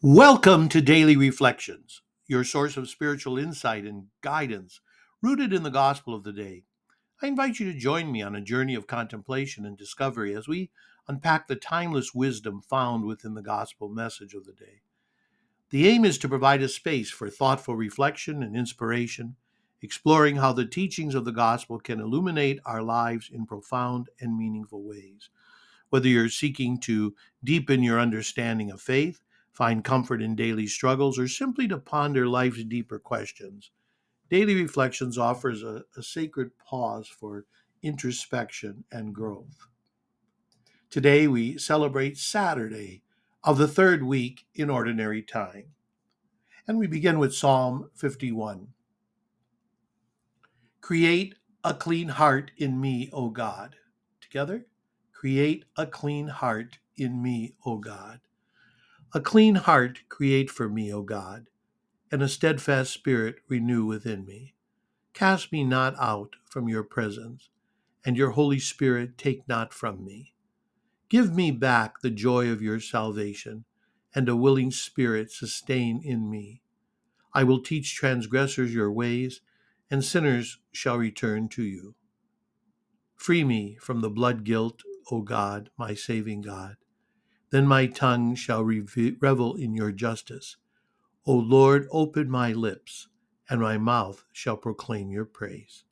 Welcome to Daily Reflections, your source of spiritual insight and guidance rooted in the gospel of the day. I invite you to join me on a journey of contemplation and discovery as we unpack the timeless wisdom found within the gospel message of the day. The aim is to provide a space for thoughtful reflection and inspiration, exploring how the teachings of the gospel can illuminate our lives in profound and meaningful ways. Whether you're seeking to deepen your understanding of faith, find comfort in daily struggles, or simply to ponder life's deeper questions. Daily Reflections offers a, a sacred pause for introspection and growth. Today we celebrate Saturday of the third week in Ordinary Time. And we begin with Psalm 51. Create a clean heart in me, O God. Together, create a clean heart in me, O God. A clean heart create for me, O God, and a steadfast spirit renew within me. Cast me not out from your presence, and your Holy Spirit take not from me. Give me back the joy of your salvation, and a willing spirit sustain in me. I will teach transgressors your ways, and sinners shall return to you. Free me from the blood guilt, O God, my saving God then my tongue shall revel in your justice. O Lord, open my lips, and my mouth shall proclaim your praise.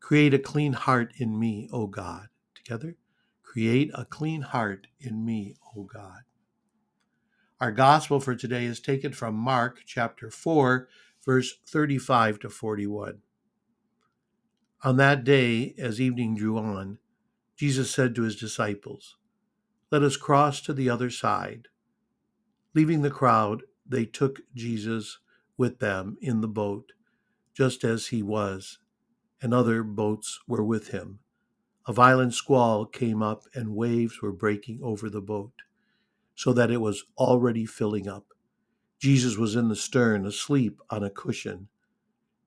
Create a clean heart in me, O God. Together, create a clean heart in me, O God. Our gospel for today is taken from Mark chapter 4, verse 35 to 41. On that day, as evening drew on, Jesus said to his disciples, let us cross to the other side. Leaving the crowd, they took Jesus with them in the boat, just as he was, and other boats were with him. A violent squall came up, and waves were breaking over the boat, so that it was already filling up. Jesus was in the stern, asleep on a cushion.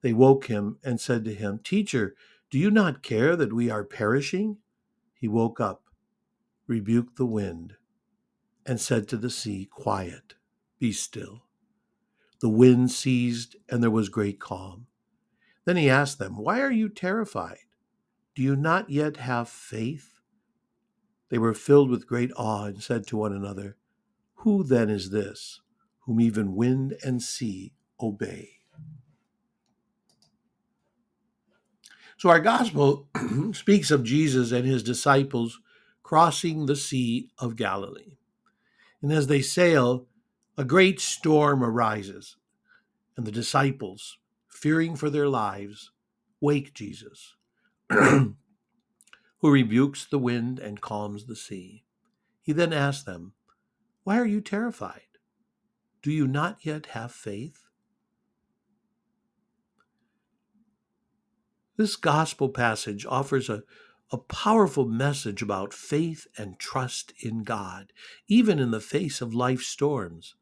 They woke him and said to him, Teacher, do you not care that we are perishing? He woke up rebuked the wind, and said to the sea, Quiet, be still. The wind ceased, and there was great calm. Then he asked them, Why are you terrified? Do you not yet have faith? They were filled with great awe and said to one another, Who then is this, whom even wind and sea obey? So, our gospel speaks of Jesus and his disciples crossing the Sea of Galilee. And as they sail, a great storm arises, and the disciples, fearing for their lives, wake Jesus, who rebukes the wind and calms the sea. He then asks them, Why are you terrified? Do you not yet have faith? This gospel passage offers a a powerful message about faith and trust in God, even in the face of life storms.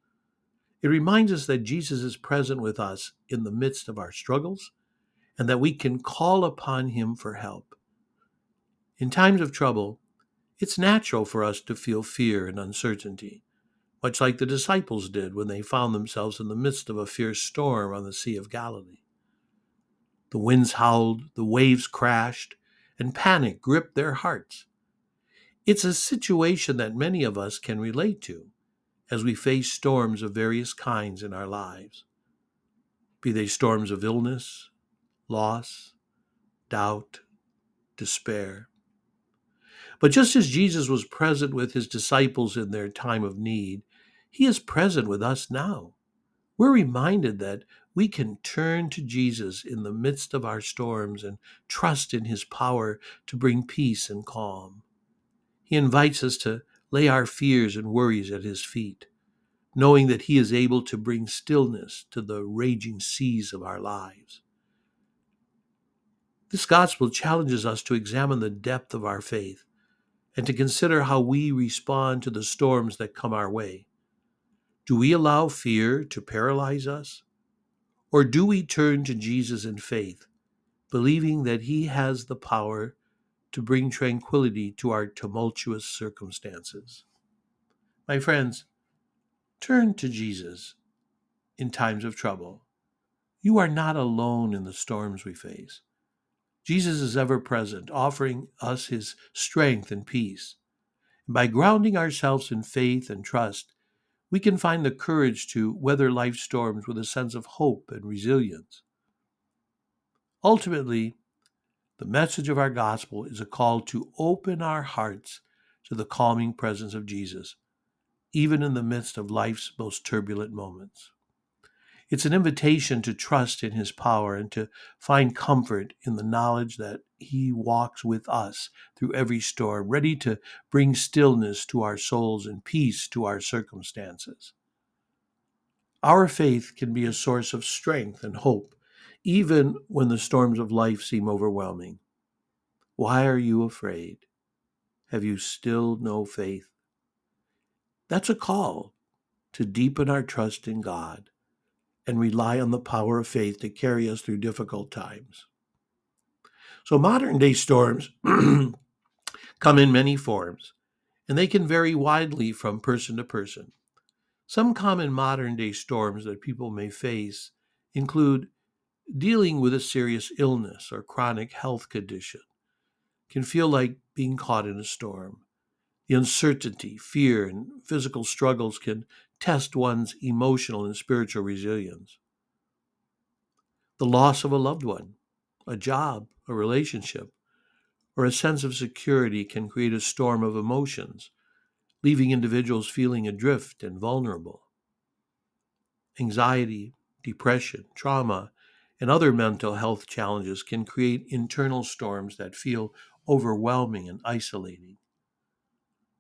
It reminds us that Jesus is present with us in the midst of our struggles and that we can call upon Him for help. In times of trouble, it's natural for us to feel fear and uncertainty, much like the disciples did when they found themselves in the midst of a fierce storm on the Sea of Galilee. The winds howled, the waves crashed, and panic gripped their hearts. It's a situation that many of us can relate to as we face storms of various kinds in our lives, be they storms of illness, loss, doubt, despair. But just as Jesus was present with his disciples in their time of need, he is present with us now. We're reminded that we can turn to Jesus in the midst of our storms and trust in his power to bring peace and calm. He invites us to lay our fears and worries at his feet, knowing that he is able to bring stillness to the raging seas of our lives. This gospel challenges us to examine the depth of our faith and to consider how we respond to the storms that come our way. Do we allow fear to paralyze us? Or do we turn to Jesus in faith, believing that He has the power to bring tranquility to our tumultuous circumstances? My friends, Turn to Jesus in times of trouble. You are not alone in the storms we face. Jesus is ever present, offering us his strength and peace. By grounding ourselves in faith and trust, we can find the courage to weather life's storms with a sense of hope and resilience. Ultimately, the message of our gospel is a call to open our hearts to the calming presence of Jesus, even in the midst of life's most turbulent moments. It's an invitation to trust in his power and to find comfort in the knowledge that he walks with us through every storm, ready to bring stillness to our souls and peace to our circumstances. Our faith can be a source of strength and hope, even when the storms of life seem overwhelming. Why are you afraid? Have you still no faith? That's a call to deepen our trust in God and rely on the power of faith to carry us through difficult times. So, modern day storms come in many forms, and they can vary widely from person to person. Some common modern day storms that people may face include dealing with a serious illness or chronic health condition, can feel like being caught in a storm. The uncertainty, fear, and physical struggles can test one's emotional and spiritual resilience. The loss of a loved one, a job, a relationship, or a sense of security can create a storm of emotions, leaving individuals feeling adrift and vulnerable. Anxiety, depression, trauma, and other mental health challenges can create internal storms that feel overwhelming and isolating.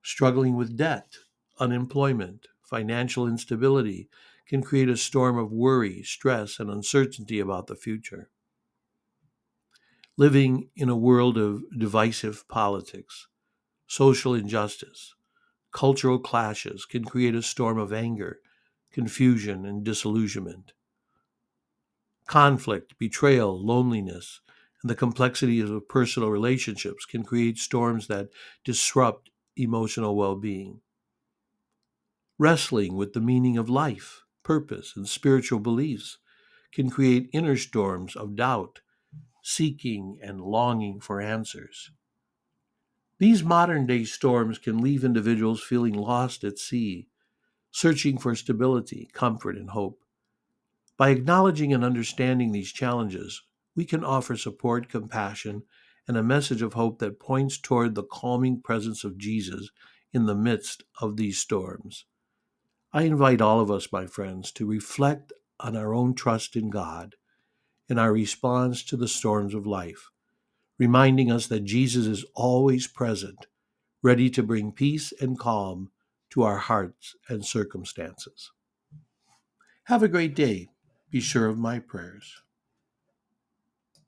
Struggling with debt, unemployment, financial instability can create a storm of worry, stress, and uncertainty about the future. Living in a world of divisive politics, social injustice, cultural clashes can create a storm of anger, confusion, and disillusionment. Conflict, betrayal, loneliness, and the complexities of personal relationships can create storms that disrupt emotional well being wrestling with the meaning of life, purpose, and spiritual beliefs can create inner storms of doubt, seeking and longing for answers. These modern day storms can leave individuals feeling lost at sea, searching for stability, comfort, and hope. By acknowledging and understanding these challenges, we can offer support, compassion, and a message of hope that points toward the calming presence of Jesus in the midst of these storms. I invite all of us, my friends, to reflect on our own trust in God and our response to the storms of life, reminding us that Jesus is always present, ready to bring peace and calm to our hearts and circumstances. Have a great day. Be sure of my prayers.